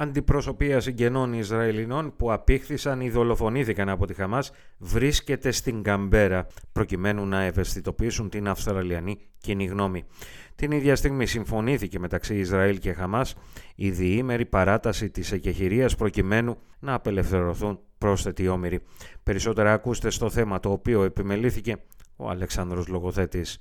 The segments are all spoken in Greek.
Αντιπροσωπείας συγγενών Ισραηλινών που απήχθησαν ή δολοφονήθηκαν από τη Χαμάς βρίσκεται στην Καμπέρα προκειμένου να ευαισθητοποιήσουν την Αυστραλιανή κοινή γνώμη. Την ίδια στιγμή συμφωνήθηκε μεταξύ Ισραήλ και Χαμάς η διήμερη παράταση της εκεχηρίας προκειμένου να απελευθερωθούν πρόσθετοι όμοιροι. Περισσότερα ακούστε στο θέμα το οποίο επιμελήθηκε ο Αλεξάνδρος Λογοθέτης.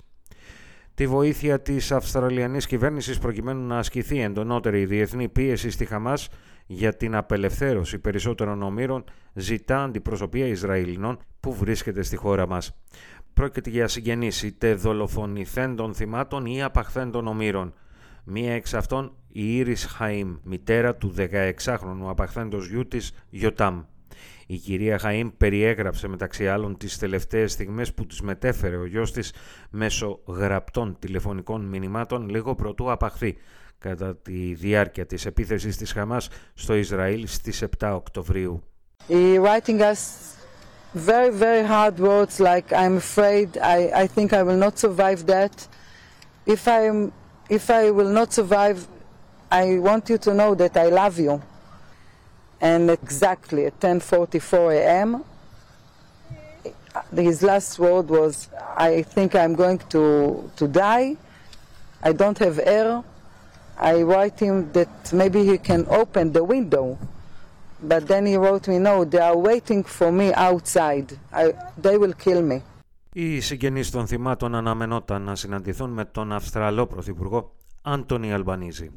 Τη βοήθεια της Αυστραλιανής κυβέρνησης προκειμένου να ασκηθεί εντονότερη διεθνή πίεση στη Χαμάς για την απελευθέρωση περισσότερων ομήρων ζητά αντιπροσωπεία Ισραηλινών που βρίσκεται στη χώρα μας. Πρόκειται για συγγενείς είτε δολοφονηθέντων θυμάτων ή απαχθέντων ομήρων. Μία εξ αυτών η Ήρις Χαΐμ, μητέρα του 16χρονου απαχθέντος γιού της Γιωτάμ. Η κυρία Χαΐμ περιέγραψε μεταξύ άλλων τις τελευταίες στιγμές που της μετέφερε ο γιος της μέσω γραπτών τηλεφωνικών μηνυμάτων λίγο πρωτού απαχθεί κατά τη διάρκεια της επίθεσης της Χαμάς στο Ισραήλ στις 7 Οκτωβρίου. writing us very very hard words like I'm afraid I, I think I will not survive that. If I if I will not survive I want you to know that I love you. And exactly at 10:44 a.m. his last word was, "I think I'm going to to die. I don't have air." I write him that maybe he can open the window, but then he wrote me, "No, they are waiting for me outside. I, they will kill me." Οι συγγενείς των θυμάτων αναμενόταν να συναντηθούν με τον Αυστραλό Πρωθυπουργό Άντωνι Αλμπανίζη.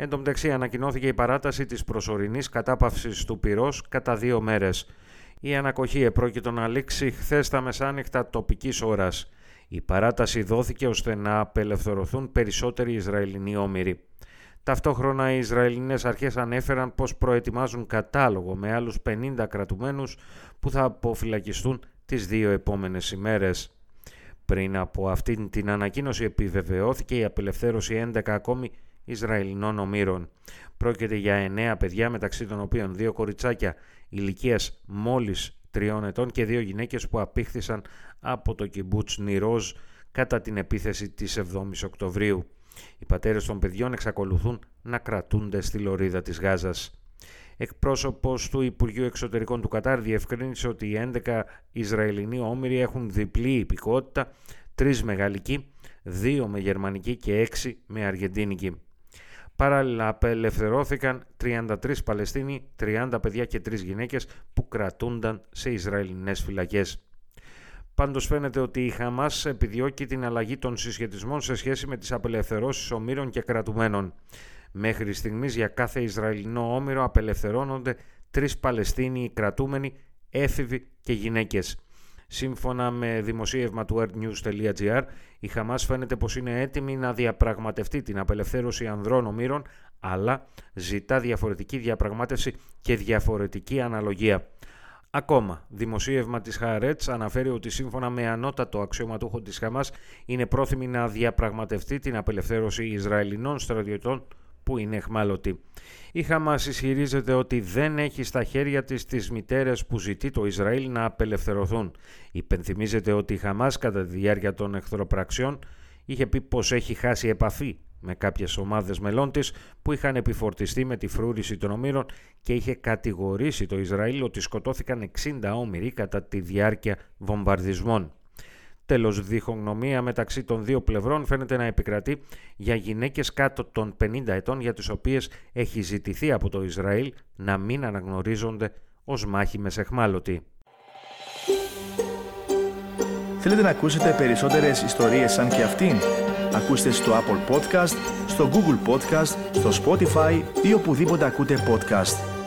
Εν τω μεταξύ ανακοινώθηκε η παράταση της προσωρινής κατάπαυσης του πυρός κατά δύο μέρες. Η ανακοχή επρόκειτο να λήξει χθες τα μεσάνυχτα τοπικής ώρας. Η παράταση δόθηκε ώστε να απελευθερωθούν περισσότεροι Ισραηλινοί όμοιροι. Ταυτόχρονα οι Ισραηλινές αρχές ανέφεραν πως προετοιμάζουν κατάλογο με άλλους 50 κρατουμένους που θα αποφυλακιστούν τις δύο επόμενες ημέρες. Πριν από αυτήν την ανακοίνωση επιβεβαιώθηκε η απελευθέρωση 11 ακόμη Ισραηλινών ομήρων. Πρόκειται για εννέα παιδιά μεταξύ των οποίων δύο κοριτσάκια ηλικίας μόλις τριών ετών και δύο γυναίκες που απήχθησαν από το κυμπούτς Νιρόζ κατά την επίθεση της 7ης Οκτωβρίου. Οι πατέρες των παιδιών εξακολουθούν να κρατούνται στη λωρίδα της Γάζας. Εκπρόσωπος του Υπουργείου Εξωτερικών του Κατάρ διευκρίνησε ότι οι 11 Ισραηλινοί όμοιροι έχουν διπλή υπηκότητα, τρεις με γαλλική, δύο με γερμανική και έξι με αργεντίνικη. Παράλληλα απελευθερώθηκαν 33 Παλαιστίνοι, 30 παιδιά και 3 γυναίκες που κρατούνταν σε Ισραηλινές φυλακές. Πάντως φαίνεται ότι η Χαμάς επιδιώκει την αλλαγή των συσχετισμών σε σχέση με τις απελευθερώσεις ομήρων και κρατουμένων. Μέχρι στιγμής για κάθε Ισραηλινό όμηρο απελευθερώνονται τρεις Παλαιστίνοι κρατούμενοι, έφηβοι και γυναίκες. Σύμφωνα με δημοσίευμα του earthnews.gr, η Χαμάς φαίνεται πως είναι έτοιμη να διαπραγματευτεί την απελευθέρωση ανδρών ομήρων, αλλά ζητά διαφορετική διαπραγμάτευση και διαφορετική αναλογία. Ακόμα, δημοσίευμα της Χαρέτς αναφέρει ότι σύμφωνα με ανώτατο αξιωματούχο της Χαμάς είναι πρόθυμη να διαπραγματευτεί την απελευθέρωση Ισραηλινών στρατιωτών που είναι εχμάλωτοι. Η Χαμάς ισχυρίζεται ότι δεν έχει στα χέρια της τις μητέρες που ζητεί το Ισραήλ να απελευθερωθούν. Υπενθυμίζεται ότι η Χαμάς κατά τη διάρκεια των εχθροπραξιών είχε πει πως έχει χάσει επαφή με κάποιες ομάδες μελών της που είχαν επιφορτιστεί με τη φρούρηση των ομήρων και είχε κατηγορήσει το Ισραήλ ότι σκοτώθηκαν 60 όμοιροι κατά τη διάρκεια βομβαρδισμών. Τέλος, διχογνωμία μεταξύ των δύο πλευρών φαίνεται να επικρατεί για γυναίκες κάτω των 50 ετών για τις οποίες έχει ζητηθεί από το Ισραήλ να μην αναγνωρίζονται ως μάχημες εχμάλωτοι. Θέλετε να ακούσετε περισσότερες ιστορίες σαν και αυτήν; Ακούστε στο Apple Podcast, στο Google Podcast, στο Spotify ή οπουδήποτε ακούτε podcast.